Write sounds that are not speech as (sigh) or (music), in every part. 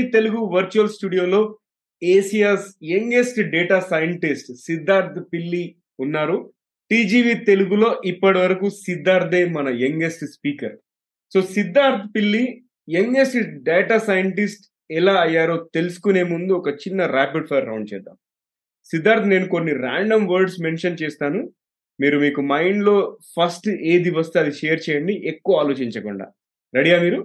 TGV Telugu virtual స్టూడియోలో Asia's youngest data scientist Siddharth Pilli ఉన్నారు. TGV తెలుగులో ఇప్పటి వరకు సిద్ధార్థే మన యంగెస్ట్ స్పీకర్ సో సిద్ధార్థ్ పిల్లి యంగెస్ట్ డేటా సైంటిస్ట్ ఎలా అయ్యారో తెలుసుకునే ముందు ఒక చిన్న ర్యాపిడ్ ఫైర్ రౌండ్ చేద్దాం. సిద్ధార్థ్ నేను కొన్ని ర్యాండమ్ వర్డ్స్ మెన్షన్ చేస్తాను. మీరు మీకు మైండ్లో ఫస్ట్ ఏది వస్తే అది షేర్ చేయండి ఎక్కువ ఆలోచించకుండా. రెడీయా మీరు?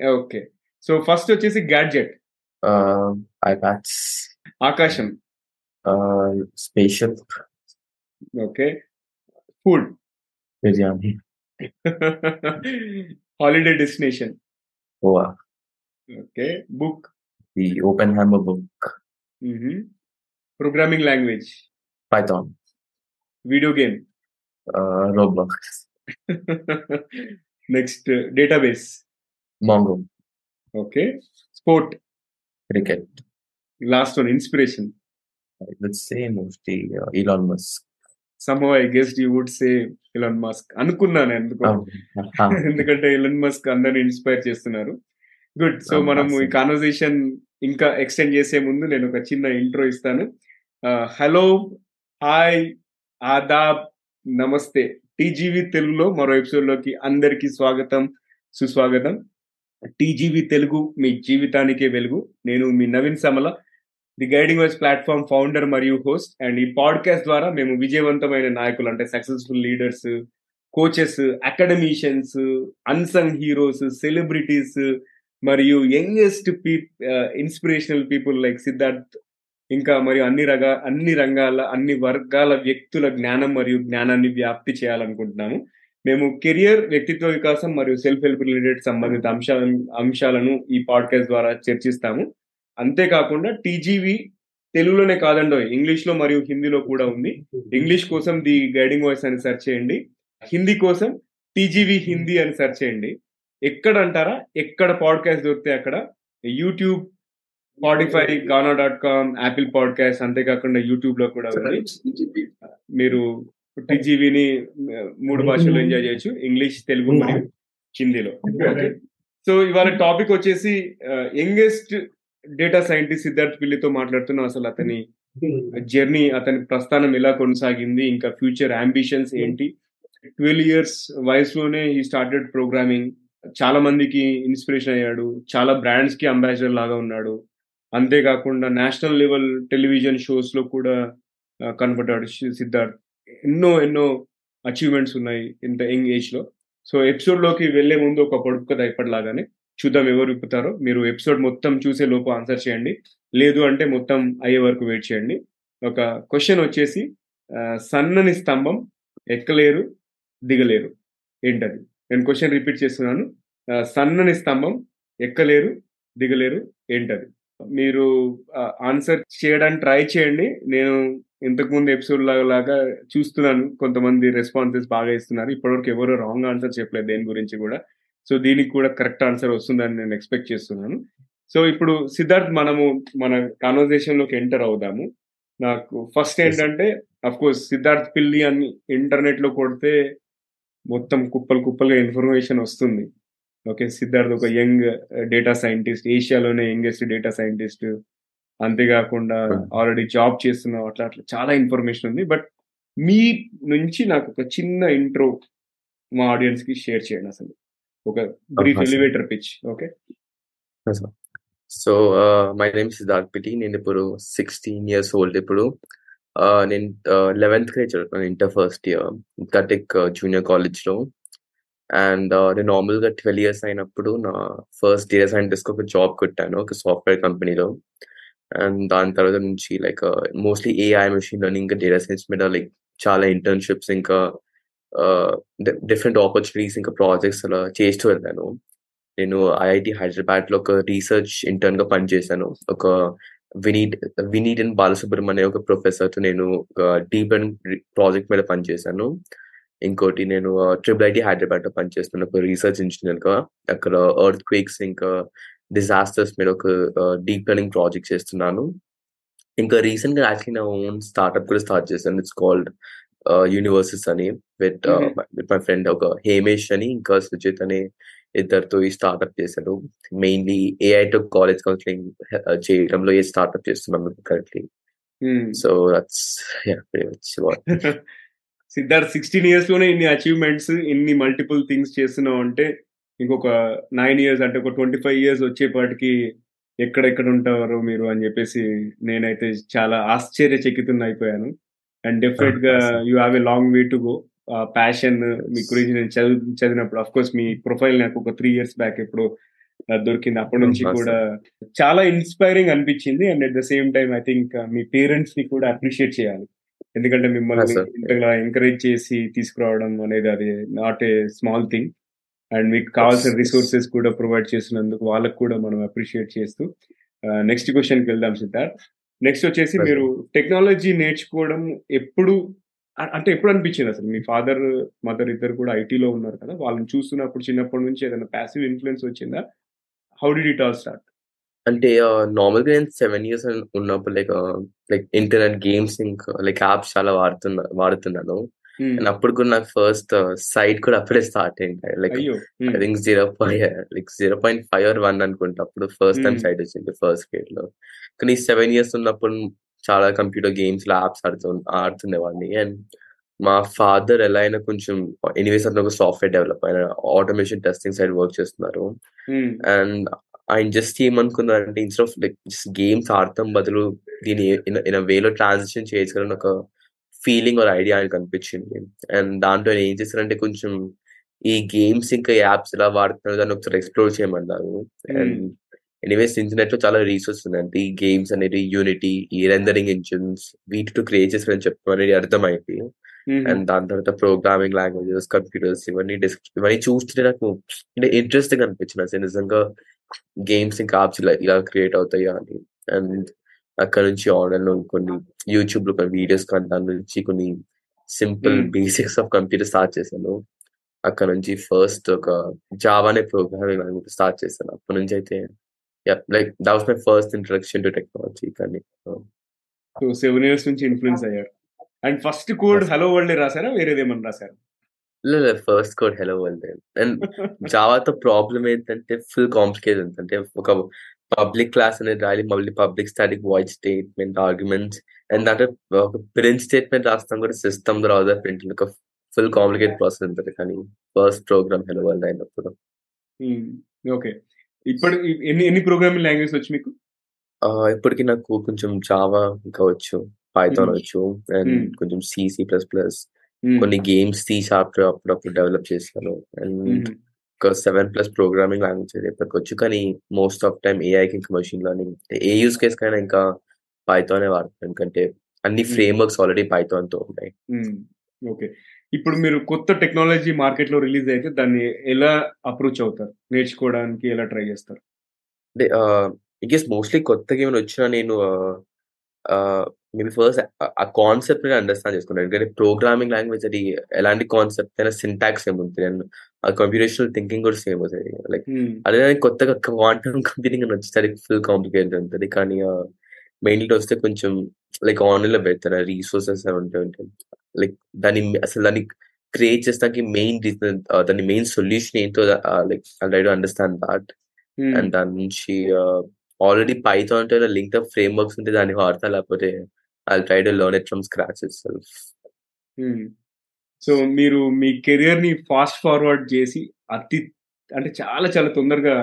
ఓకే సో ఫస్ట్ వచ్చేసి గ్యాడ్జెట్ ఐప్యాడ్స్ ఆకాశం. స్పేషియప్ okay food biryani holiday destination Goa okay book the Oppenheimer book programming language Python video game Roblox next database Mongo okay sport cricket last one inspiration I would say mostly uh, Elon Musk. I would say Elon Musk అనుకున్నాను ఎందుకు. (laughs) ఎందుకంటే Elon Musk అందరిని inspire చేస్తున్నారు. Good so మనం ఈ. Conversation ఇంకా extend చేసే ముందు నేను ఒక చిన్న ఇంట్రో ఇస్తాను. హలో హాయ్ ఆదాబ్ నమస్తే టీజీవి తెలుగులో మరో ఎపిసోడ్లోకి అందరికీ స్వాగతం సుస్వాగతం. టీజీవి తెలుగు మీ జీవితానికే వెలుగు. నేను మీ Naveen Samala the guiding voice platform founder మరియు హోస్ట్. అండ్ ఈ పాడ్కాస్ట్ ద్వారా మేము విజయవంతమైన నాయకులు అంటే successful leaders coaches academicians unsung heroes celebrities మరియు యంగెస్ట్ పీ ఇన్స్పిరేషనల్ పీపుల్ లైక్ సిద్ధార్థ్ ఇంకా మరియు అన్ని రగా అన్ని రంగాల అన్ని వర్గాల వ్యక్తుల జ్ఞానం మరియు జ్ఞానాన్ని వ్యాప్తి చేయాలనుకుంటున్నాము. మేము కెరియర్ వ్యక్తిత్వ వికాసం మరియు సెల్ఫ్ హెల్ప్ రిలేటెడ్ సంబంధిత అంశాలను అంశాలను ఈ పాడ్కాస్ట్ ద్వారా చర్చిస్తాము. అంతేకాకుండా టీజీవి తెలుగులోనే కాదండో ఇంగ్లీష్లో మరియు హిందీలో కూడా ఉంది. ఇంగ్లీష్ కోసం ది గైడింగ్ వాయిస్ అని సెర్చ్ చేయండి. హిందీ కోసం టీజీవి హిందీ అని సెర్చ్ చేయండి. ఎక్కడ అంటారా? ఎక్కడ పాడ్కాస్ట్ దొరికితే అక్కడ. YouTube Spotify Gaana dot com Apple podcast అంతేకాకుండా యూట్యూబ్లో కూడా ఉంది. మీరు టీజీవీని మూడు భాషల్లో ఎంజాయ్ చేయొచ్చు. ఇంగ్లీష్ తెలుగు మరియు హిందీలో. సో ఇవాళ టాపిక్ వచ్చేసి యంగెస్ట్ డేటా సైంటిస్ట్ సిద్ధార్థ్ పిల్లితో మాట్లాడుతున్నాం అసలు అతని జర్నీ అతని ప్రస్థానం ఎలా కొనసాగింది ఇంకా ఫ్యూచర్ అంబిషన్స్ ఏంటి? ట్వెల్వ్ ఇయర్స్ వయసులోనే ఈ స్టార్టెడ్ ప్రోగ్రామింగ్ చాలా మందికి ఇన్స్పిరేషన్ అయ్యాడు. చాలా బ్రాండ్స్కి అంబాసిడర్ లాగా ఉన్నాడు. అంతేకాకుండా నేషనల్ లెవెల్ టెలివిజన్ షోస్లో కూడా కనపడ్డాడు సిద్ధార్థ్. ఎన్నో ఎన్నో అచీవ్మెంట్స్ ఉన్నాయి ఇంత యంగ్ ఏజ్లో. సో ఎపిసోడ్లోకి వెళ్ళే ముందు ఒక పొడుపు కథ ఎప్పటిలాగానే చూద్దాం ఎవరు విప్పుతారో. మీరు ఎపిసోడ్ మొత్తం చూసే లోపు ఆన్సర్ చేయండి. లేదు అంటే మొత్తం అయ్యే వరకు వెయిట్ చేయండి. ఒక క్వశ్చన్ వచ్చేసి సన్నని స్తంభం ఎక్కలేరు దిగలేరు. ఏంటది? నేను క్వశ్చన్ రిపీట్ చేస్తున్నాను. సన్నని స్తంభం ఎక్కలేరు దిగలేరు ఏంటది? మీరు ఆన్సర్ చేయడానికి ట్రై చేయండి. నేను ఇంతకు ముందు ఎపిసోడ్ లాగా లాగా చూస్తున్నాను. కొంతమంది రెస్పాన్సెస్ బాగా ఇస్తున్నారు. ఇప్పటివరకు ఎవరు రాంగ్ ఆన్సర్ చెప్పలేదు దేని గురించి కూడా. సో దీనికి కూడా కరెక్ట్ ఆన్సర్ వస్తుందని నేను ఎక్స్పెక్ట్ చేస్తున్నాను. సో ఇప్పుడు సిద్ధార్థ్ మనము మన కాన్వర్జేషన్లోకి ఎంటర్ అవుదాము. నాకు ఫస్ట్ ఏంటంటే అఫ్ కోర్స్ సిద్ధార్థ్ పిల్లి అని ఇంటర్నెట్లో కొడితే మొత్తం కుప్పలు కుప్పలుగా ఇన్ఫర్మేషన్ వస్తుంది. ఓకే సిద్ధార్థ్ ఒక యంగ్ డేటా సైంటిస్ట్ ఏషియాలోనే యంగెస్ట్ డేటా సైంటిస్ట్ అంతేకాకుండా ఆల్రెడీ జాబ్ చేస్తున్నావు అట్లా అట్లా చాలా ఇన్ఫర్మేషన్ ఉంది. బట్ మీ నుంచి నాకు ఒక చిన్న ఇంట్రో మా ఆడియన్స్కి షేర్ చేయండి అసలు. ఒక brief. Elevator pitch okay so my name Siddharth PT నేను ఇప్పుడు సిక్స్టీన్ ఇయర్స్ ఓల్డ్ ఇప్పుడు. Uh, నేను లెవెన్త్ గ్రేడ్ చదువుతున్నాను ఇంటర్ ఫస్ట్ ఇయర్ కటెక్ జూనియర్ కాలేజ్లో అండ్ నేను నార్మల్గా ట్వెల్వ్ ఇయర్స్ అయినప్పుడు నా ఫస్ట్ డేటా సైంటిస్ట్ ఒక జాబ్ కొట్టాను ఒక సాఫ్ట్వేర్ కంపెనీలో అండ్ దాని తర్వాత నుంచి like mostly AI machine learning ఇంకా డేటా సైన్స్ మీద లైక్ చాలా ఇంటర్న్షిప్స్ ఇంకా uh, డిఫరెంట్ ఆపర్చునిటీస్ ఇంకా ప్రాజెక్ట్స్ అలా చేస్తూ వెళ్ళాను. నేను ఐఐటి హైదరాబాద్లో ఒక రీసెర్చ్ ఇంటర్న్గా పనిచేశాను. ఒక వినీడ్ వినీడ్ అండ్ బాలసుబ్రహ్మణ్య ఒక ప్రొఫెసర్తో నేను ఒక డీప్ అండ్ ప్రాజెక్ట్ మీద పనిచేశాను. ఇంకోటి నేను uh, ట్రిపుల్ ఐటీ హైదరాబాద్లో పనిచేస్తున్నాను ఒక రీసెర్చ్ ఇంజనీర్గా. అక్కడ ఎర్త్ క్వేక్స్ ఇంకా డిజాస్టర్స్ మీద ఒక డీప్ లెర్నింగ్ ప్రాజెక్ట్ చేస్తున్నాను. ఇంకా రీసెంట్గా యాక్చువల్లీ నా ఓన్ స్టార్ట్అప్ కూడా స్టార్ట్ చేశాను. ఇట్స్ కాల్డ్ యూనివర్సెస్ అని. విత్. విత్ మై ఫ్రెండ్ ఒక హేమేష్ అని ఇంకా సుజిత్ అని ఇద్దరితో ఈ స్టార్ట్అప్ చేశారు. Mainly AI to college counselling చేయడంలో ఏ స్టార్ట్అప్ చేస్తున్నాం correctly. So that's Siddharth sixteen ఇయర్స్లోనే ఇన్ని అచీవ్మెంట్స్ ఇన్ని మల్టిపుల్ థింగ్స్ చేస్తున్నావు అంటే ఇంకొక నైన్ ఇయర్స్ అంటే ఒక ట్వంటీ ఫైవ్ ఇయర్స్ వచ్చేపాటికి ఎక్కడెక్కడ ఉంటారు మీరు అని చెప్పేసి నేనైతే చాలా ఆశ్చర్యచకితున్న అయిపోయాను. And definitely you have a long way to go passion మీ గురించి నేను చదువు చదివినప్పుడు అఫ్ కోర్స్ మీ ప్రొఫైల్ నాకు ఒక త్రీ ఇయర్స్ బ్యాక్ ఎప్పుడు దొరికింది. అప్పటి నుంచి. కూడా చాలా ఇన్స్పైరింగ్ అనిపించింది. And at the same time I think మీ పేరెంట్స్ని కూడా అప్రిషియేట్ చేయాలి. ఎందుకంటే మిమ్మల్ని. ఇంతగా ఎంకరేజ్ చేసి తీసుకురావడం అనేది అది not a small thing and మీకు కావాల్సిన. రిసోర్సెస్ కూడా ప్రొవైడ్ చేసినందుకు వాళ్ళకు కూడా మనం అప్రిషియేట్ చేస్తూ నెక్స్ట్ క్వశ్చన్కి వెళ్దాం సిద్ధార్థ్. నెక్స్ట్ వచ్చేసి మీరు టెక్నాలజీ నేర్చుకోవడం ఎప్పుడు అంటే ఎప్పుడు అనిపించింది అసలు? మీ ఫాదర్ మదర్ ఇద్దరు కూడా ఐటీలో ఉన్నారు కదా వాళ్ళని చూస్తున్నప్పుడు చిన్నప్పటి నుంచి ఏదైనా ప్యాసివ్ ఇన్ఫ్లుయెన్స్ వచ్చిందా? How did it all start అంటే నార్మల్గా నేను సెవెన్ ఇయర్స్ ఉన్నప్పుడు లైక్ లైక్ ఇంటర్నెట్ గేమ్స్ ఇంకా లైక్ యాప్స్ చాలా వాడుతున్నా వాడుతున్నాను. అండ్ అప్పుడు కూడా నాకు ఫస్ట్ సైట్ కూడా అప్పుడే స్టార్ట్ అయింది. Like I think zero point like zero point five or one అనుకుంటా. అప్పుడు ఫస్ట్ టైం Hmm. సైట్ వచ్చింది ఫస్ట్ గ్రేడ్లో. కానీ సెవెన్ ఇయర్స్ ఉన్నప్పుడు చాలా కంప్యూటర్ గేమ్స్ యాప్స్ ఆడుతూ ఆడుతుండేవాడిని. అండ్ మా ఫాదర్ ఎలా అయినా కొంచెం ఎనీవేస్ అతను ఒక సాఫ్ట్వేర్ డెవలప్ ఆయన ఆటోమేషన్ టెస్టింగ్ సైడ్ వర్క్ చేస్తున్నారు. అండ్ ఆయన జస్ట్ ఏమనుకున్నారంటే instead of like just games ఆడటం బదులు దీని ఇన్ వేలో ట్రాన్సిషన్ చేయగలని ఒక ఫీలింగ్ ఒక ఐడియా ఆయనకు అనిపించింది. అండ్ దాంట్లో ఏం చేశారంటే కొంచెం ఈ గేమ్స్ ఇంకా యాప్స్ ఎలా వాడుతున్నారు దాన్ని ఒకసారి ఎక్స్ప్లోర్ చేయమన్నారు అండ్ ఎనీవేస్ ఇంటర్నెట్లో చాలా రీసోర్స్ ఉన్నాయంటే ఈ గేమ్స్ అనేది యూనిటీ ఈ రెండరింగ్ ఇంజిన్స్ వీటితో క్రియేట్ చేశారని చెప్పడం అనేది అర్థమైంది. అండ్ దాని తర్వాత ప్రోగ్రామింగ్ లాంగ్వేజెస్ కంప్యూటర్స్ ఇవన్నీ డిస్క్ ఇవన్నీ చూస్తుంటే నాకు అంటే ఇంట్రెస్టింగ్ అనిపించింది. అసలు నిజంగా గేమ్స్ ఇంకా యాప్స్ ఇలా ఇలా క్రియేట్ అవుతాయా అని. అండ్ అక్కడ నుంచి ఆన్లైన్లో కొన్ని యూట్యూబ్లో కొన్ని వీడియోస్ కానీ దాని నుంచి కొన్ని simple. Basics of computer start చేశాను. అక్కడ నుంచి ఫస్ట్ ఒక జావా అనే ప్రోగ్రామింగ్ లాంగ్వేజ్ స్టార్ట్ చేశాను. అప్పటి నుంచి అయితే like that was my first introduction to technology కానీ సో సెవెన్ ఇయర్స్ నుంచి ఇన్ఫ్లుయెన్స్ అయ్యారు and first code hello world రాసారా వేరేదేమన్నా రాసారా లేదు first code hello world. And (laughs) జావాతో problem ఏంటంటే ఫుల్ కాంప్లికేట్ అంటే ఒక పబ్లిక్ క్లాస్ అనేది రాయాలి మళ్ళీ public static void statement arguments and దాంట్లో ఒక ప్రింట్ స్టేట్మెంట్ రాస్తాం కూడా సిస్టమ్ ద్వారా ప్రింట్ ఒక ఫుల్ కాంప్లికేట్ ప్రాసెస్ ఉంటుంది కానీ ఫస్ట్ ప్రోగ్రామ్ హెలో వరల్డ్ అయినప్పుడు ఓకే ఇప్పుడు ఎన్ని ఎన్ని ప్రోగ్రామింగ్ లాంగ్వేజ్ వచ్చి మీకు ఇప్పటికి నాకు కొంచెం జావా ఇంకా వచ్చు పైథాన్. వచ్చు అండ్. కొంచెం సి సి ప్లస్ ప్లస్. కొన్ని గేమ్స్ సి షార్ప్ అప్పుడప్పుడు డెవలప్ చేశాను అండ్. ఒక సెవెన్ ప్లస్ ప్రోగ్రామింగ్ లాంగ్వేజ్ ఇప్పటికొచ్చు కానీ మోస్ట్ ఆఫ్ టైం ఏఐకి ఇంకా machine learning a use case కైనా ఇంకా పైథానే వాడతాను ఎందుకంటే అన్ని Hmm. ఫ్రేమ్ వర్క్స్ ఆల్రెడీ పైథాన్తో ఉన్నాయి. ఓకే ఇప్పుడు మీరు కొత్త టెక్నాలజీ మార్కెట్లో రిలీజ్ అయితే దాన్ని ఎలా అప్రోచ్ అవుతారు? నేర్చుకోవడానికి ఎలా ట్రై చేస్తారు? అంటే మోస్ట్లీ కొత్తగా ఏమైనా వచ్చినా నేను మీరు ఫస్ట్ ఆ కాన్సెప్ట్ అండర్స్టాండ్ చేసుకున్నాను ఎందుకంటే ప్రోగ్రామింగ్ లాంగ్వేజ్ అది ఎలాంటి కాన్సెప్ట్ అయినా సింటాక్స్ ఏముంటుంది అండ్ ఆ కంప్యూటేషనల్ థింకింగ్ కూడా సేమ్ అవుతుంది లైక్ అదే కొత్తగా క్వాంటమ్ కంప్యూటింగ్ అని వచ్చేసరికి ఫుల్ కాంప్లికేటెడ్ ఉంటుంది. కానీ మెయిన్లీ వస్తే కొంచెం లైక్ ఆన్లైన్లో పెడతారు రీసోర్సెస్ ఉంటే ఉంటాయి లైక్ దాన్ని అసలు దాన్ని క్రియేట్ చేస్తానికి మెయిన్ రీజన్ దాని మెయిన్ సొల్యూషన్ ఏంటో like I to understand that and దాని నుంచి ఆల్రెడీ పైథాన్తో లింక్ అప్ ఫ్రేమ్ వర్క్స్ ఉంటే దాన్ని వాడతా లేకపోతే I try to learn it from scratch itself so మీరు మీ కెరియర్ని ఫాస్ట్ ఫార్వర్డ్ చేసి అతి అంటే చాలా చాలా తొందరగా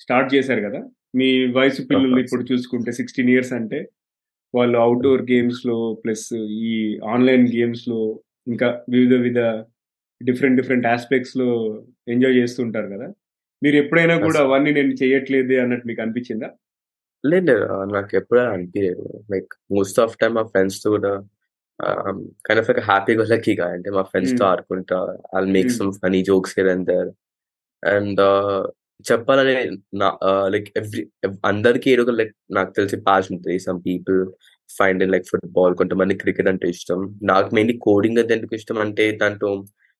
స్టార్ట్ చేశారు కదా? మీ వయసు పిల్లలు. ఇప్పుడు చూసుకుంటే సిక్స్టీన్ ఇయర్స్ అంటే వాళ్ళు అవుట్డోర్ గేమ్స్లో ప్లస్ ఈ ఆన్లైన్ గేమ్స్లో ఇంకా వివిధ వివిధ డిఫరెంట్ డిఫరెంట్ ఆస్పెక్ట్స్లో ఎంజాయ్ చేస్తుంటారు కదా? మీరు ఎప్పుడైనా కూడా. అవన్నీ నేను చేయట్లేదు అన్నట్టు మీకు అనిపించిందా? లేదు నాకు ఎప్పుడు అనిపించలేదు లైక్ మోస్ట్ ఆఫ్ టైమ్ మా ఫ్రెండ్స్తో కూడా కైండ్ ఆఫ్ లైక్ హ్యాపీగా లక్కీగా అంటే మా ఫ్రెండ్స్తో. ఆడుకుంటా I make. Some funny jokes here and there and చెప్పాలని నా లైక్ ఎవ్రీ అందరికీ ఏదో లైక్ నాకు తెలిసి ప్యాషన్ ఉంటుంది. Some people find like football కొంతమంది క్రికెట్ అంటే ఇష్టం. నాకు మెయిన్లీ కోడింగ్ అంటే ఎందుకు ఇష్టం అంటే దాంట్లో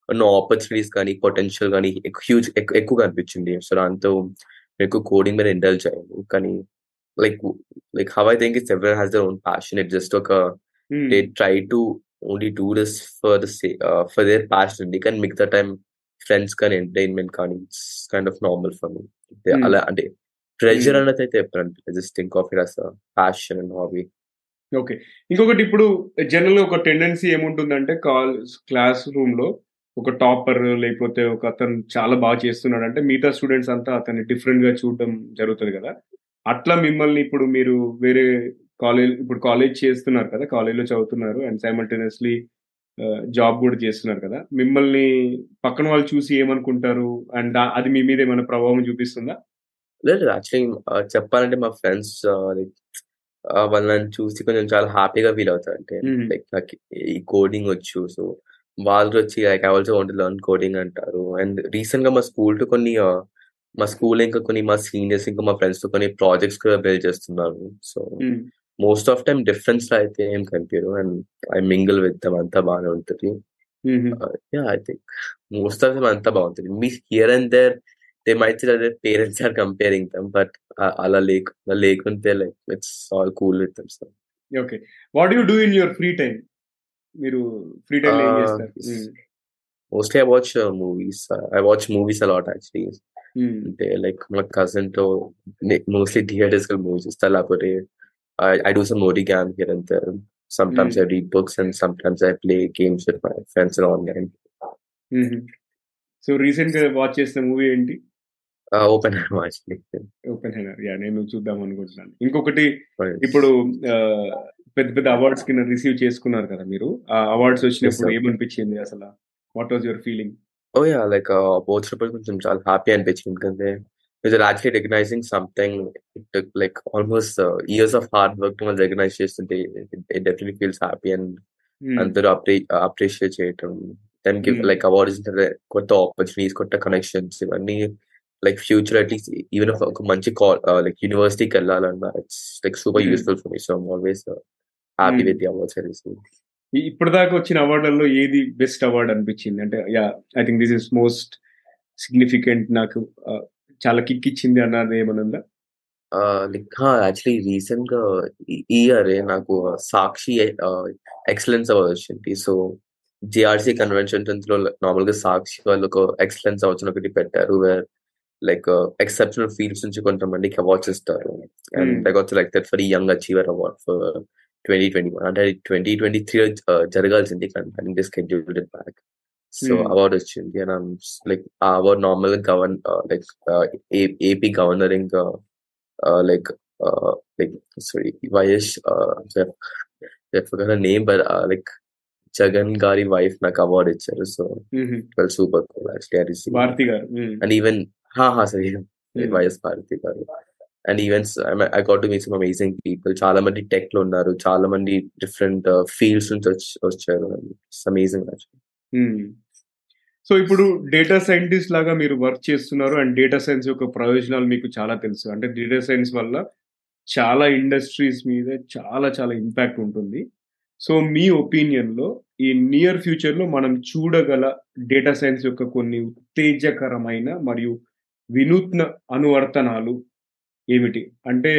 ఉన్న ఆపర్చునిటీస్ కానీ పొటెన్షియల్ కానీ హ్యూజ్ ఎక్కువగా అనిపించింది. సో దాంతో ఎక్కువ కోడింగ్ మీద ఇండల్జ్ అయ్యాను. కానీ like like how I think it's ever has their own passion it just ఒక Hmm. They try to only do this for the for their passion అండి కానీ మిగతా టైం ఫ్రెండ్స్ కానీ ఎంటర్టైన్మెంట్ కానీ it's kind of normal for me. అలా అంటే Hmm. అన్నది అయితే చెప్పాను just think of it as passion and hobby okay ఇంకొకటి ఇప్పుడు జనరల్ ఒక టెండెన్సీ ఏముంటుందంటే కాల్ క్లాస్ రూమ్లో ఒక టాపర్ లేకపోతే ఒక అతను చాలా బాగా చేస్తున్నాడు అంటే మిగతా స్టూడెంట్స్ అంతా అతన్ని డిఫరెంట్గా చూడడం జరుగుతుంది కదా అట్లా మిమ్మల్ని ఇప్పుడు మీరు వేరే కాలేజ్ ఇప్పుడు కాలేజ్ చేస్తున్నారు కదా కాలేజ్లో చదువుతున్నారు అండ్ సైమల్టేనియస్లీ జాబ్ కూడా చేస్తున్నారు కదా. మిమ్మల్ని పక్కన వాళ్ళు చూసి ఏమనుకుంటారు? అండ్ అది మీ మీద ఏమైనా ప్రభావం చూపిస్తుందా? లేదు యాక్చువల్లీ చెప్పాలంటే మా ఫ్రెండ్స్ లైక్ వాళ్ళని చూసి కొంచెం చాలా హ్యాపీగా ఫీల్ అవుతారు అంటే. లైక్ నాకు ఈ కోడింగ్ వచ్చు. సో వాళ్ళు వచ్చి like I also want learn coding అంటారు. అండ్ రీసెంట్గా మా స్కూల్తో కొన్ని మా స్కూల్ ఇంకా కొన్ని మా సీనియర్స్ ఇంకా మా ఫ్రెండ్స్తో కొన్ని ప్రాజెక్ట్స్ కూడా బిల్డ్ చేస్తున్నారు. సో. మోస్ట్ ఆఫ్ టైం డిఫరెన్స్లో అయితే ఏం కనిపించరు and I mingle with them అంతా బాగానే ఉంటుంది మ్మ్. Yeah I think most of them అంతా బాగుంటుంది me here and there they might say parents are comparing them but అలా లేకు అలా లేకుంటే like it's all cool with them so okay what you do in your free time మీరు free time ఏం Uh, చేస్తారు? మ్మ్. Mostly I watch movies I watch movies a lot actually మ్మ్. అంటే like మా కజిన్తో మోస్ట్లీ థియేటర్స్ మూవీస్ చూస్తా లేకపోతే I do some Modi game here and there sometimes Mm. I read books and sometimes I play games with my friends and online. మ్మ్. So రీసెంట్గా watch చేసిన movie ఏంటి Uh, actually. Oppenheimer yeah నేను చూద్దాం అనుకుంటున్నాను ఇంకొకటి. ఇప్పుడు ఆ, పెద్ద పెద్ద అవార్డ్స్ కింద రిసీవ్ చేసుకున్నారు కదా మీరు ఆ అవార్డ్స్ వచ్చినప్పుడు. ఏమనిపించింది అసలు what was your feeling Oh yeah, like uh, వచ్చినప్పుడు కొంచెం చాలా హ్యాపీ అనిపించింది ఎందుకంటే you're actually recognizing something. It took like almost uh, years of hard work to recognize చేస్తుంటే it, it definitely feels happy and అందరూ అప్రి అప్రిషియేట్ చేయటం then give Mm. Like awards కొత్త ఆపర్చునిటీస్ కొత్త కనెక్షన్స్ ఇవన్నీ like future at least even ఒక మంచి call like యూనివర్సిటీకి వెళ్ళాలన్నా it's like super Mm. Useful for me so always happy Mm. With the awards I receive ఇప్పటిదాకా వచ్చిన అవార్డులలో ఏది బెస్ట్ అవార్డ్ అనిపించింది? అంటే yeah I think this is most significant నాకు ఆ, చాలా కిక్ ఇచ్చింది అన్నది ఏమైనా ఉందా లైక్ యాక్చువల్లీ రీసెంట్గా ఇయర్ నాకు సాక్షి ఎక్సలెన్స్ అవార్డ్ వచ్చింది. సో జిఆర్సీ కన్వెన్షన్లో నార్మల్గా సాక్షి వాళ్ళు ఒక ఎక్సలెన్స్ అవార్డ్స్ ఒకటి పెట్టారు వేర్ లైక్ ఎక్సెప్షనల్ ఫీల్డ్స్ నుంచి కొంతమందికి అవార్డ్స్ ఇస్తారు. And. I like that for young achiever award for twenty twenty one. అంటే ట్వంటీ ట్వంటీ త్రీ జరగాల్సింది కానీ this scheduled it back so Hmm. Award వచ్చింది అండ్ లైక్ ఆ award normal govern like AP governing like like sorry YS name but like Jagan గారి wife నాకు award ఇచ్చారు so hmm. Well super actually Bharathi garu hmm. And even హా హా సరే Hmm. YS Bharathi garu and events I got to meet some amazing people చాలా మంది టెక్లో ఉన్నారు చాలా మంది డిఫరెంట్ ఫీల్డ్స్ నుంచి వచ్చి- వచ్చారు అమేజింగ్ Hmm. సో ఇప్పుడు డేటా సైంటిస్ట్ లాగా మీరు వర్క్ చేస్తున్నారు అండ్ డేటా సైన్స్ యొక్క ప్రయోజనాలు మీకు చాలా తెలుసు. అంటే డేటా సైన్స్ వల్ల చాలా ఇండస్ట్రీస్ మీద చాలా చాలా ఇంపాక్ట్ ఉంటుంది. సో మీ ఒపీనియన్లో ఈ నియర్ ఫ్యూచర్లో మనం చూడగల డేటా సైన్స్ యొక్క కొన్ని ఉత్తేజకరమైన మరియు వినూత్న అనువర్తనాలు ఏమిటి? అంటే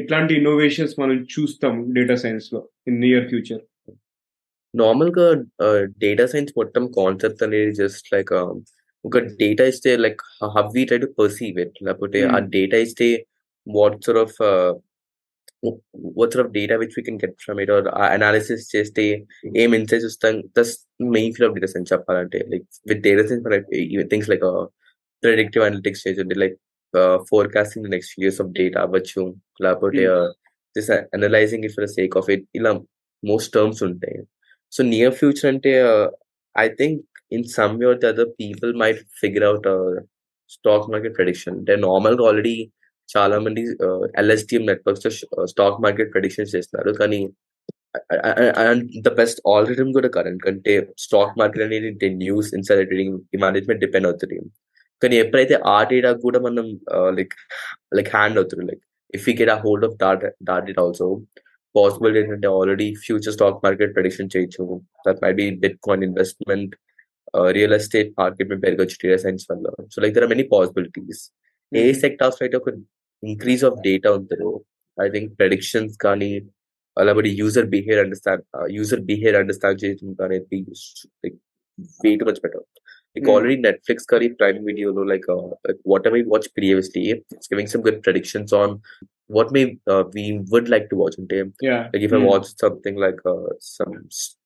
ఎట్లాంటి ఇన్నోవేషన్స్ మనం చూస్తాం డేటా సైన్స్లో ఇన్ నియర్ ఫ్యూచర్ నార్మల్గా డేటా సైన్స్ మొత్తం కాన్సెప్ట్ అనేది జస్ట్ లైక్ ఒక డేటా ఇస్తే like how we try to perceive it లేకపోతే ఆ Hmm. డేటా ఇస్తే what sort of what sort of data which we can get from it or analysis చేస్తే ఏం ఇన్సైట్స్ వస్తాం thus main field of data science చెప్పాలంటే like with data science things like predictive analytics చేయండి like forecasting next years of data అవ్వచ్చు లేకపోతే just analysing it for sake of it ఇలా most terms ఉంటాయి so near future అంటే I think in some way or the other people might figure out stock market prediction అంటే నార్మల్గా already చాలా మంది LSTM నెట్వర్క్స్లో స్టాక్ మార్కెట్ ప్రెడిక్షన్స్ చేస్తున్నారు. కానీ ద బెస్ట్ ఆల్రెడీ కూడా కరెంట్ అంటే స్టాక్ మార్కెట్ అనేది news inside trading management depend అవుతుంది. కానీ ఎప్పుడైతే ఆ డేటా కూడా మనం లైక్ లైక్ హ్యాండ్ అవుతుంది like if you get a hold of that that it also possible ఏంటంటే already future stock market prediction చేయొచ్చు that maybe bitcoin investment real estate market మీద పెరగచ్చు డేటా సైన్స్ వల్ల so like there are many possibilities A sectors అయితే ఒక increase of data ఉంటుందో I think predictions కానీ అలాబడి user behaviour understand user behaviour understand చేయడం అనేది like way too much better Like Hmm. already Netflix curry Prime Video, no, like uh, like whatever we watched previously, it's giving some good predictions on what may uh, we would like to watch in time. Yeah Like if I watch something like uh, some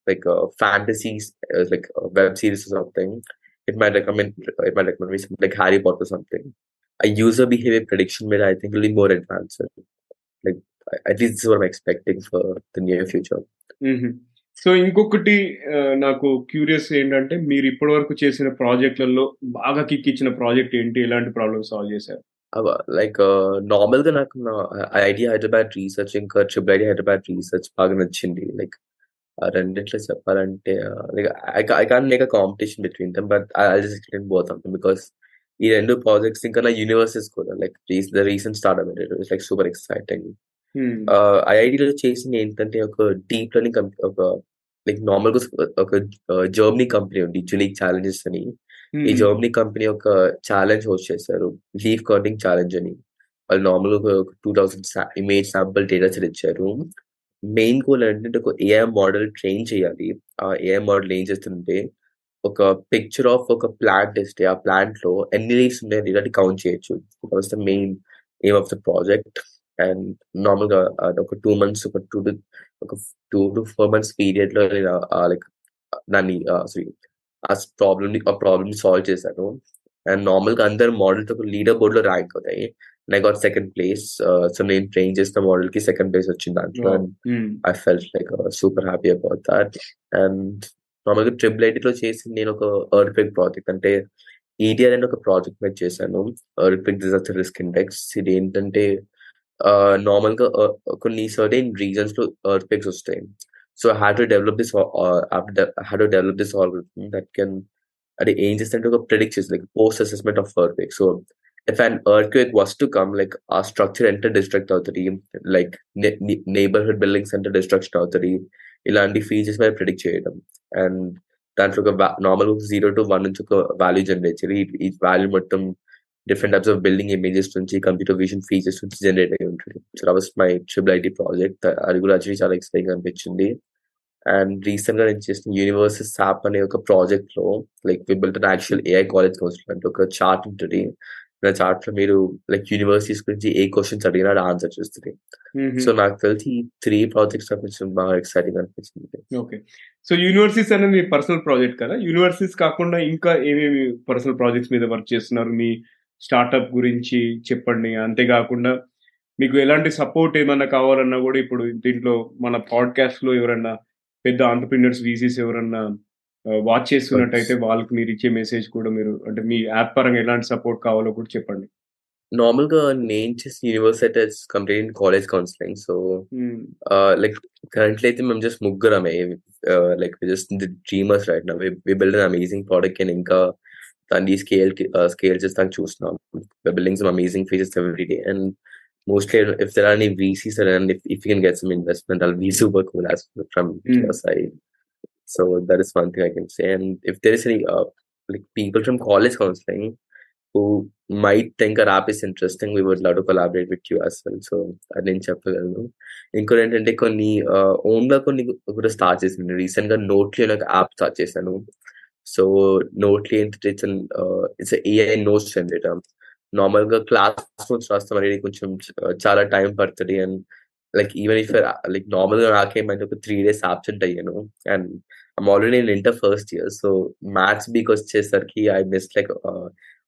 like uh, fantasy uh, like uh, web series or something, it might recommend it might recommend me something like Harry Potter or something. A user behavior prediction where I think will be more advanced. Like I- at least this is what I'm expecting for the near future. So ఇంకొకటి నాకు curious ఏంటంటే మీరు ఇప్పటి వరకు చేసిన ప్రాజెక్టులలో బాగా kick ఇచ్చిన project ఏంటి ఎలాంటి ప్రాబ్లమ్ సాల్వ్ చేశారు లైక్ నార్మల్గా నాకు నా ఐడియా హైదరాబాద్ రీసెర్చ్ ఇంకా ట్రిపుల్ ఐడి హైదరాబాద్ రీసెర్చ్ బాగా నచ్చింది. లైక్ ఆ రెండిట్లో చెప్పాలంటే like I can make a competition between them but I just explain both of because ఈ రెండు ప్రాజెక్ట్స్ ఇంకా నా యూనివర్సెస్ కూడా లైక్ ద రీసెంట్ స్టార్ట్ అవ్వలేదు లైక్ సూపర్ ఎక్సైటింగ్ ఐఐటిలో చేసింది ఏంటంటే ఒక డీప్ లెర్నింగ్ ఒక లైక్ నార్మల్గా ఒక జర్మనీ కంపెనీ ఉంది జునిక్ ఛాలెంజెస్ అని. ఈ జర్మనీ కంపెనీ ఒక ఛాలెంజ్ హోస్ట్ చేశారు. లీవ్ కర్నింగ్ ఛాలెంజ్ అని. వాళ్ళు నార్మల్ ఒక two thousand image sample data set ఇచ్చారు మెయిన్ గోల్ ఏంటంటే ఒక ఏఐ మోడల్ ట్రైన్ చేయాలి. ఆ ఏఐ మోడల్ ఏం చేస్తుంటే ఒక పిక్చర్ ఆఫ్ ఒక ప్లాంట్ ఇస్తే ఆ ప్లాంట్లో ఎన్ని లీవ్స్ ఉన్నాయి ఇలాంటి కౌంట్ చేయొచ్చు. Was the main aim of the project and నార్మల్గా అది ఒక టూ మంత్స్ ఒక టూ టు ఒక టూ టు ఫోర్ మంత్స్ పీరియడ్లో లైక్ దాన్ని సారీ ఆ ప్రాబ్లమ్ని ఆ ప్రాబ్లమ్ సాల్వ్ చేశాను. అండ్ నార్మల్గా అందరు మోడల్తో లీడర్ బోర్డ్లో ర్యాంక్ అవుతాయి I got second place so నేను ట్రైన్ చేసిన మోడల్కి సెకండ్ ప్లేస్ వచ్చింది దాంట్లో. I felt like super happy about that and నార్మల్గా ట్రిపుల్ ఐటీలో చేసి నేను ఒక ఎర్త్క్వేక్ ప్రాజెక్ట్ అంటే ఈడిఆర్ అని ఒక ప్రాజెక్ట్ మీద చేశాను. ఎర్త్క్వేక్ డిజాస్టర్ రిస్క్ ఇండెక్స్ ఇది ఏంటంటే నార్మల్గా uh, కొన్ని సర్టెన్ రీజన్స్లో ఎర్త్క్వేక్స్ వస్తాయి. so have to develop this have to develop this algorithm that can అది ఏం చేస్తుంటే ఒక ప్రిడిక్ట్ చేసి like post assessment of earthquake so if an earthquake was to come, like our structure enter destruct అవుతుంది like neighbourhood buildings enter destruction అవుతుంది ఇలాంటి features మీద predict చేయడం అండ్ దాంట్లో ఒక నార్మల్ జీరో టు వన్ నుంచి ఒక వాల్యూ జనరేట్ చేయాలి ఈ- ఈ వాల్యూ మొత్తం different types of building images నుంచి కంప్యూటర్ విజన్ ఫీచర్స్ నుంచి జనరేట్ అయి ఉంటుంది. So that my triple IT project అది కూడా యాక్చువల్లీ చాలా ఎక్సైటింగ్ అనిపించింది. అండ్ రీసెంట్గా నేను చేసిన యూనివర్సెస్ యాప్ అనే ఒక ప్రాజెక్ట్లో like we built an actual AI college council అంటే ఒక చార్ట్ ఉంటుంది. నా చార్ట్లో మీరు లైక్ యూనివర్సిటీస్ గురించి ఏ క్వశ్చన్స్ అడిగినా ఆన్సర్ చేస్తుంది. సో నాకు తెలిసి ఈ త్రీ ప్రాజెక్ట్స్ కొంచెం బాగా ఎక్సైటింగ్ అనిపించింది. ఓకే సో యూనివర్సిటీస్ అనేది మీ పర్సనల్ ప్రాజెక్ట్ కదా? యూనివర్సిటీస్ కాకుండా ఇంకా ఏమేమి పర్సనల్ ప్రాజెక్ట్స్ మీద వర్క్ చేస్తున్నారు? మీ స్టార్ట్అప్ గురించి చెప్పండి. అంతేకాకుండా మీకు ఎలాంటి సపోర్ట్ ఏమన్నా కావాలన్నా కూడా ఇప్పుడు దీంట్లో మన పాడ్కాస్ట్లో ఎవరన్నా పెద్ద ఆంటర్ప్రినర్స్ వీసీస్ ఎవరన్నా వాచ్ చేస్తున్నట్టయితే వాళ్ళకి మీరు ఇచ్చే మెసేజ్ కూడా మీరు అంటే మీ యాప్ పరంగా ఎలాంటి సపోర్ట్ కావాలో కూడా చెప్పండి. నార్మల్గా నేను చేసిన university complete college counselling. So like currently అయితే మేము జస్ట్ ముగ్గురమే. లైక్ జస్ట్ డ్రీమర్స్ రైట్ నా. We build an amazing product and ఇంకా దాన్ని స్కేల్ స్కేల్ చేస్తాను చూస్తున్నాం building some amazing features every day and mostly if there are any VCs and if, if you can get some investment, that'll be super cool as from Mm. your side. So that is one thing I can say. And if there is any uh, like people from college counseling who might think our app is interesting, we would love to collaborate with you as well. So అది నేను చెప్పగలను ఇంకోటి ఏంటంటే కొన్ని ఓన్గా కొన్ని కూడా start చేసాను రీసెంట్గా నోట్లీ అనే ఒక యాప్ స్టార్ట్ చేశాను సో నోట్లీ ఏంటంటే it's it's AI notes generator నార్మల్గా క్లాస్ నోట్స్ రాస్తాం అనేది కొంచెం చ- చాలా టైం పడుతుంది and like even if like నార్మల్గా నాకేమైతే ఒక త్రీ డేస్ అబ్సెంట్ అయ్యాను and I'm already in inter first year so maths బీక్ వచ్చేసరికి I miss like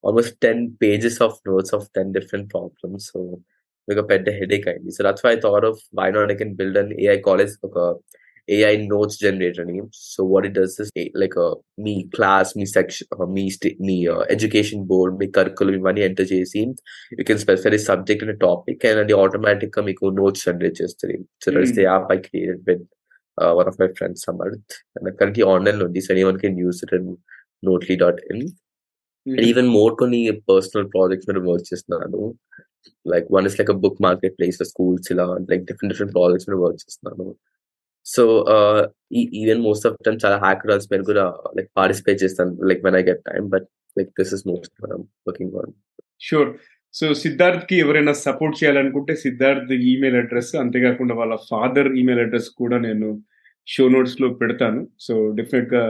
almost ten pages of notes of ten different problems so ఒక పెద్ద headache అయింది so that's why thought of why not I can build an AI college ఒక AI notes generator అని so what it does is like me class me section me sti- me education board me curriculum ఇవన్నీ enter చేసి you can specify subject అనే topic and అది automatic గా మీకు notes generate చేస్తుంది so that's the app I created with one of my friends Samarth and currently online ఉంది so anyone can use it in notely dot in and even more కొన్ని personal projects మీద work చేస్తున్నాను like one is like a book marketplace schools ఇలా like different different projects మీద work చేస్తున్నాను so even most of time చాలా hackers మీద కూడా like participate చేస్తాను like when I get time but like this is most working on sure so సిద్ధార్థ్కి ఎవరైనా support చేయాలనుకుంటే Siddharth email address అంతేకాకుండా వాళ్ళ ఫాదర్ ఈమెయిల్ అడ్రస్ కూడా నేను షో నోట్స్లో పెడతాను. సో డెఫినెట్గా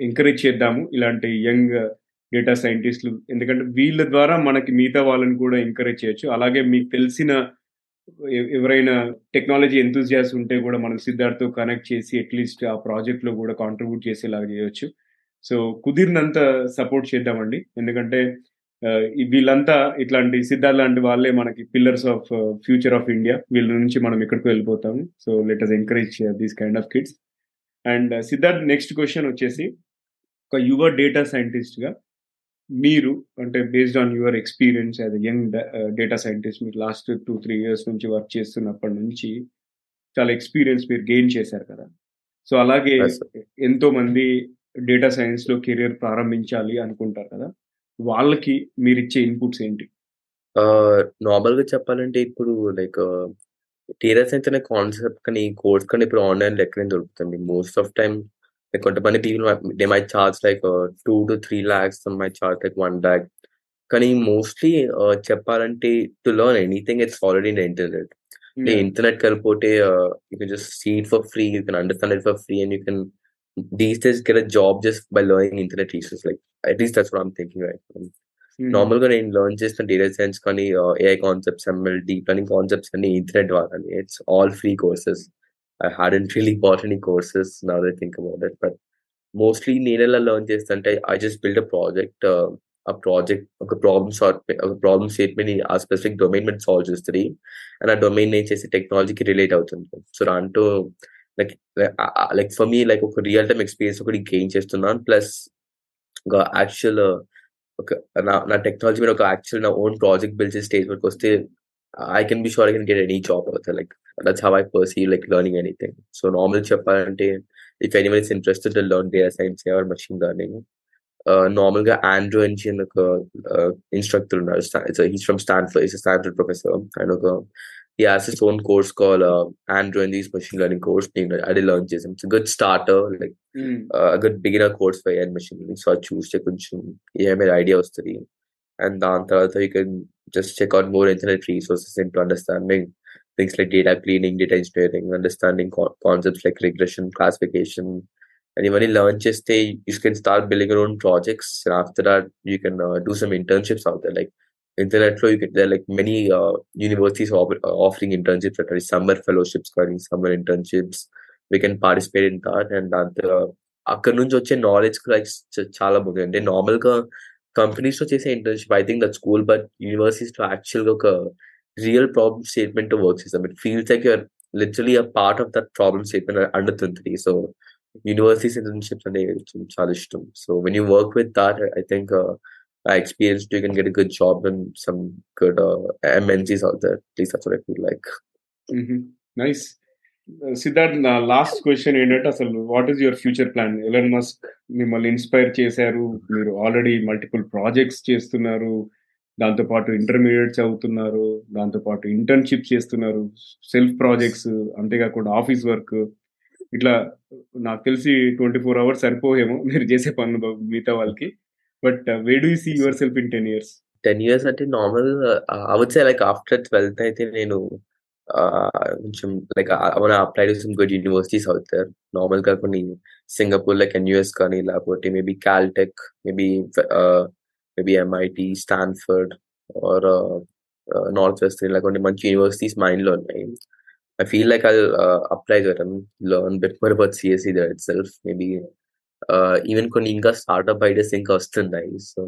ఎంకరేజ్ చేద్దాము ఇలాంటి యంగ్ డేటా సైంటిస్టులు ఎందుకంటే వీళ్ళ ద్వారా మనకి మిగతా వాళ్ళని కూడా ఎంకరేజ్ చేయొచ్చు. అలాగే మీకు తెలిసిన ఎవరైనా టెక్నాలజీ ఎంతూజియాస్ ఉంటే కూడా మనం సిద్ధార్థ్ కనెక్ట్ చేసి అట్లీస్ట్ ఆ ప్రాజెక్ట్లో కూడా కాంట్రిబ్యూట్ చేసేలాగా చేయొచ్చు. సో కుదిరినంత సపోర్ట్ చేద్దామండి. ఎందుకంటే వీళ్ళంతా ఇట్లాంటి సిద్ధార్థ్ లాంటి వాళ్ళే మనకి pillars of future of India. వీళ్ళ నుంచి మనం ఎక్కడికి వెళ్ళిపోతాము. So let us encourage these kind of kids. And Siddharth next question వచ్చేసి ఒక యువ డేటా సైంటిస్ట్గా మీరు అంటే based on your experience as young data scientist మీరు లాస్ట్ టూ త్రీ ఇయర్స్ నుంచి వర్క్ చేస్తున్నప్పటి నుంచి చాలా ఎక్స్పీరియన్స్ మీరు గెయిన్ చేశారు కదా. సో అలాగే. ఎంతో మంది డేటా సైన్స్లో కెరియర్ ప్రారంభించాలి అనుకుంటారు కదా. వాళ్ళకి మీరు ఇచ్చే ఇన్పుట్స్ ఏంటి? నార్మల్గా చెప్పాలంటే ఇప్పుడు లైక్ డేటా సైన్స్ అనే కాన్సెప్ట్ కానీ కోర్స్ కానీ ఇప్పుడు ఆన్లైన్ లెక్కనే దొరుకుతుంది. మోస్ట్ ఆఫ్ టైమ్ లైక్ కొంతమంది people they may charge like two to three lakhs may charge like one lakh కానీ మోస్ట్లీ చెప్పాలంటే to learn anything it's already in internet the internet కలిపోతే uh, you can just see it for free you can understand it for free and you can these days get a job just by learning internet resources like at least that's what i'm thinking right now. నార్మల్గా నేను learn చేసిన data science కానీ AI concepts ML deep learning concepts అన్ని internet వాడని it's all free courses I hadn't really bought any courses now they think about it but mostly నేను ఎలా learn చేస్తుంటే I just build a project ఆ project ఒక problem solve ఒక problem statement ఆ specific domain మీద solve చేస్తుంది and ఆ డొమైన్ నేను చేసే టెక్నాలజీకి రిలేట్ అవుతుంది సో దాంట్లో like like for me like ఒక రియల్ టైమ్ ఎక్స్పీరియన్స్ ఒకటి గెయిన్ చేస్తున్నాను ప్లస్ ఒక యాక్చువల్ ఒక నా నా టెక్నాలజీ మీద ఒక యాక్చువల్ నా ఓన్ ప్రాజెక్ట్ బిల్డ్ చేసే స్టేజ్ వరకు వస్తే I can be sure I can get any job అవుతుంది like that's how I perceive like learning anything so normal చెప్పాలంటే if anyone is interested to learn data science or machine learning నార్మల్గా Andrew నుంచి ఒక instructor ఉన్నారు he's from Stanford is Stanford professor and ఒక he has his own course called uh, Android and these machine learning course. నేను అది learn చేసాం it's good starter like good beginner course for and machine learning so అది చూస్తే కొంచెం ఏమైనా idea వస్తుంది and దాని తర్వాత you can just check out more internet resources in to understanding things like data cleaning data engineering understanding concepts like regression classification and ఇవన్నీ learn చేస్తే you can start building your own projects after that you can do some internships out there like internet flow you get there are like many uh, universities offer, uh, offering internships that are summer fellowships కానీ summer internships we can participate in that and that uh, అక్కడ నుంచి వచ్చే knowledge like చాలా బాగుంది అంటే normal గా companies లో చేసే internship I think that school but universities లో యాక్చువల్ గా ఒక రియల్ ప్రాబ్లమ్ స్టేట్మెంట్ వర్క్ చేస్తాం it feels like you're literally a part of that problem statement అందుతుంది సో యూనివర్సిటీస్ ఇంటర్న్షిప్స్ అనేది చాలా ఇష్టం so when you work with that I think I experienced you can get a good job and some good uh, MNCs out there. At least that's what I feel like. Nice Siddharth నా last question ఏంటంటే అసలు what is your future plan Elon Musk మిమ్మల్ని inspire చేశారు మీరు already multiple projects చేస్తున్నారు దాంతోపాటు intermediates చదువుతున్నారు దాంతోపాటు ఇంటర్న్షిప్ చేస్తున్నారు సెల్ఫ్ ప్రాజెక్ట్స్ అంతేకాకుండా ఆఫీస్ వర్క్ ఇట్లా నాకు తెలిసి ట్వంటీ ఫోర్ అవర్స్ సరిపోయేమో మీరు చేసే పనులు మిగతా వాళ్ళకి. But we do see your self in ten years ten years అంటే నార్మల్ అవచ్చే లైక్ ఆఫ్టర్ ట్వెల్త్ అయితే నేను కొంచెం లైక్ మన apply to some good universities అవుతారు నార్మల్గా కొన్ని సింగపూర్ లైక్ ఎన్యూఎస్ కానీ లేకపోతే maybe Caltech maybe maybe MIT Stanford or north west ఇలా కొన్ని మంచి యూనివర్సిటీస్ మైండ్లో ఉన్నాయి I feel like I apply చేయడం learn bit more about CSC there it self maybe even కొన్ని ఇంకా స్టార్ట్అప్ ఐడియాస్ ఇంకా వస్తున్నాయి సో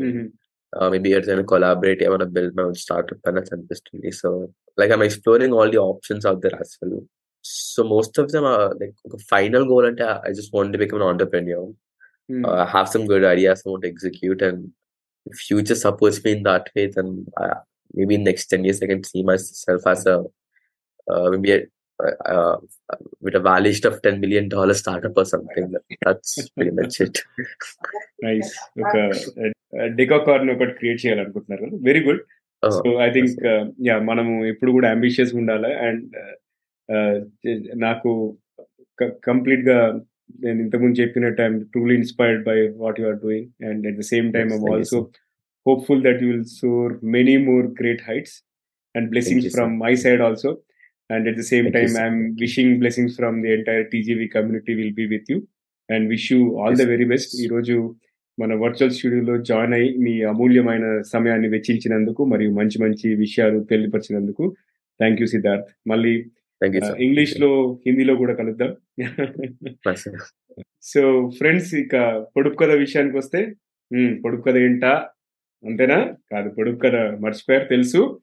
మేబీ ఎట్లయినా కొలాబరేట్ ఏమైనా బిల్డ్ మై స్టార్ట్అప్ అని అనిపిస్తుంది so like I'm exploring all the options out there as well so most of them like ఒక final goal అంటే I just want become entrepreneur have some good ideas want execute and Future supports me in that way then maybe next ten years I can see myself as maybe uh, with a valuation of $10 million startup or something. That's pretty much it. Nice ఒక డెకాకార్న్ ఒకటి create చేయాలనుకుంటున్నారు very good so I think yeah మనము ఎప్పుడు కూడా ambitious ఉండాలి and నాకు complete గా నేను ఇంతకుముందు చెప్పినట్టు I'm truly inspired by what you are doing and at the same time I'm also hopeful that you'll soar many more great heights and blessings from my side also and at the same time I'm wishing blessings from the entire TGV community will be with you and wish you all the very best ఈరోజు మన virtual స్టూడియోలో join అయ్యి మీ అమూల్యమైన సమయాన్ని వెచ్చించినందుకు మరియు మంచి మంచి విషయాలు తెలియపరిచినందుకు థ్యాంక్ యూ సిద్ధార్థ్ మళ్ళీ ఇంగ్లీష్ you. లో హిందీలో కూడా కలుద్దాం. సో ఫ్రెండ్స్ ఇక పొడుపు కథ విషయానికి వస్తే పొడుపు కథ ఏంటా? అంతేనా? కాదు పొడుపు కథ మర్చిపోయారు తెలుసు.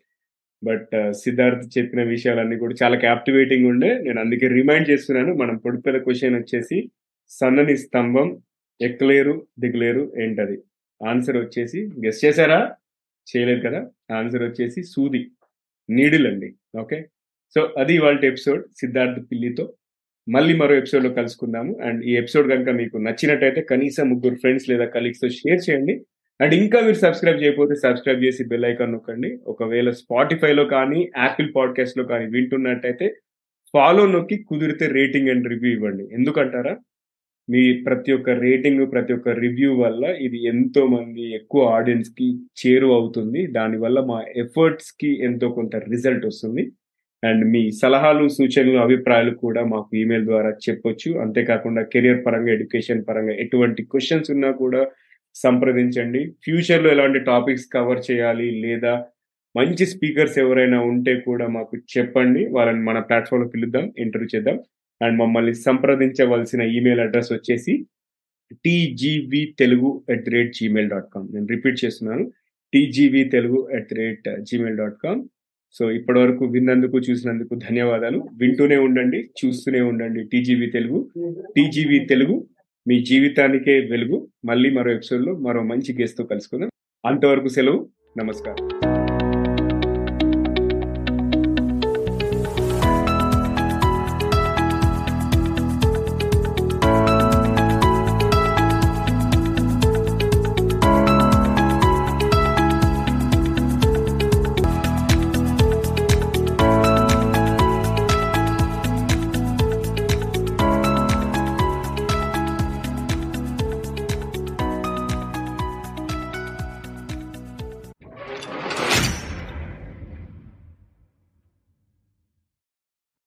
బట్ సిద్ధార్థ్ చెప్పిన విషయాలన్నీ కూడా చాలా క్యాప్టివేటింగ్ ఉండే. నేను అందుకే రిమైండ్ చేస్తున్నాను. మనం పొడుపు కథ క్వశ్చన్ వచ్చేసి సన్నని స్తంభం ఎక్కలేరు దిగలేరు ఏంటది? ఆన్సర్ వచ్చేసి గెస్ చేశారా? చేయలేదు కదా? ఆన్సర్ వచ్చేసి సూది. నీడిల్ అండి ఓకే సో అది ఇవాళ ఎపిసోడ్ సిద్ధార్థ్ పిల్లితో. మళ్ళీ మరో ఎపిసోడ్లో కలుసుకుందాము. అండ్ ఈ ఎపిసోడ్ కనుక మీకు నచ్చినట్టయితే కనీసం ముగ్గురు ఫ్రెండ్స్ లేదా కలీగ్స్తో షేర్ చేయండి. అండ్ ఇంకా మీరు సబ్స్క్రైబ్ చేయకపోతే సబ్స్క్రైబ్ చేసి బెల్ ఐకాన్ నొక్కండి. ఒకవేళ స్పాటిఫైలో కానీ యాపిల్ పాడ్కాస్ట్లో కానీ వింటున్నట్టయితే ఫాలో నొక్కి కుదిరితే రేటింగ్ అండ్ రివ్యూ ఇవ్వండి. ఎందుకంటారా? మీ ప్రతి ఒక్క రేటింగ్ ప్రతి ఒక్క రివ్యూ వల్ల ఇది ఎంతో మంది ఎక్కువ ఆడియన్స్కి చేరువ అవుతుంది. దానివల్ల మా ఎఫర్ట్స్కి ఎంతో కొంత రిజల్ట్ వస్తుంది. అండ్ మీ సలహాలు సూచనలు అభిప్రాయాలు కూడా మాకు ఈమెయిల్ ద్వారా చెప్పొచ్చు. అంతేకాకుండా కెరియర్ పరంగా ఎడ్యుకేషన్ పరంగా ఎటువంటి క్వశ్చన్స్ ఉన్నా కూడా సంప్రదించండి. ఫ్యూచర్లో ఎలాంటి టాపిక్స్ కవర్ చేయాలి లేదా మంచి స్పీకర్స్ ఎవరైనా ఉంటే కూడా మాకు చెప్పండి. వాళ్ళని మన ప్లాట్ఫామ్లో పిలుద్దాం ఇంటర్వ్యూ చేద్దాం. అండ్ మమ్మల్ని సంప్రదించవలసిన ఈమెయిల్ అడ్రస్ వచ్చేసి TGV Telugu at the rate Gmail dot com. నేను రిపీట్ చేస్తున్నాను. TGV Telugu at the rate Gmail dot com. So ఇప్పటి వరకు విన్నందుకు చూసినందుకు ధన్యవాదాలు. వింటూనే ఉండండి చూస్తూనే ఉండండి టీజీవీ తెలుగు. టీజీవీ తెలుగు మీ జీవితానికే వెలుగు. మళ్ళీ మరో ఎపిసోడ్లో మరో మంచి గెస్ట్తో కలుసుకుందాం. అంతవరకు సెలవు. నమస్కారం.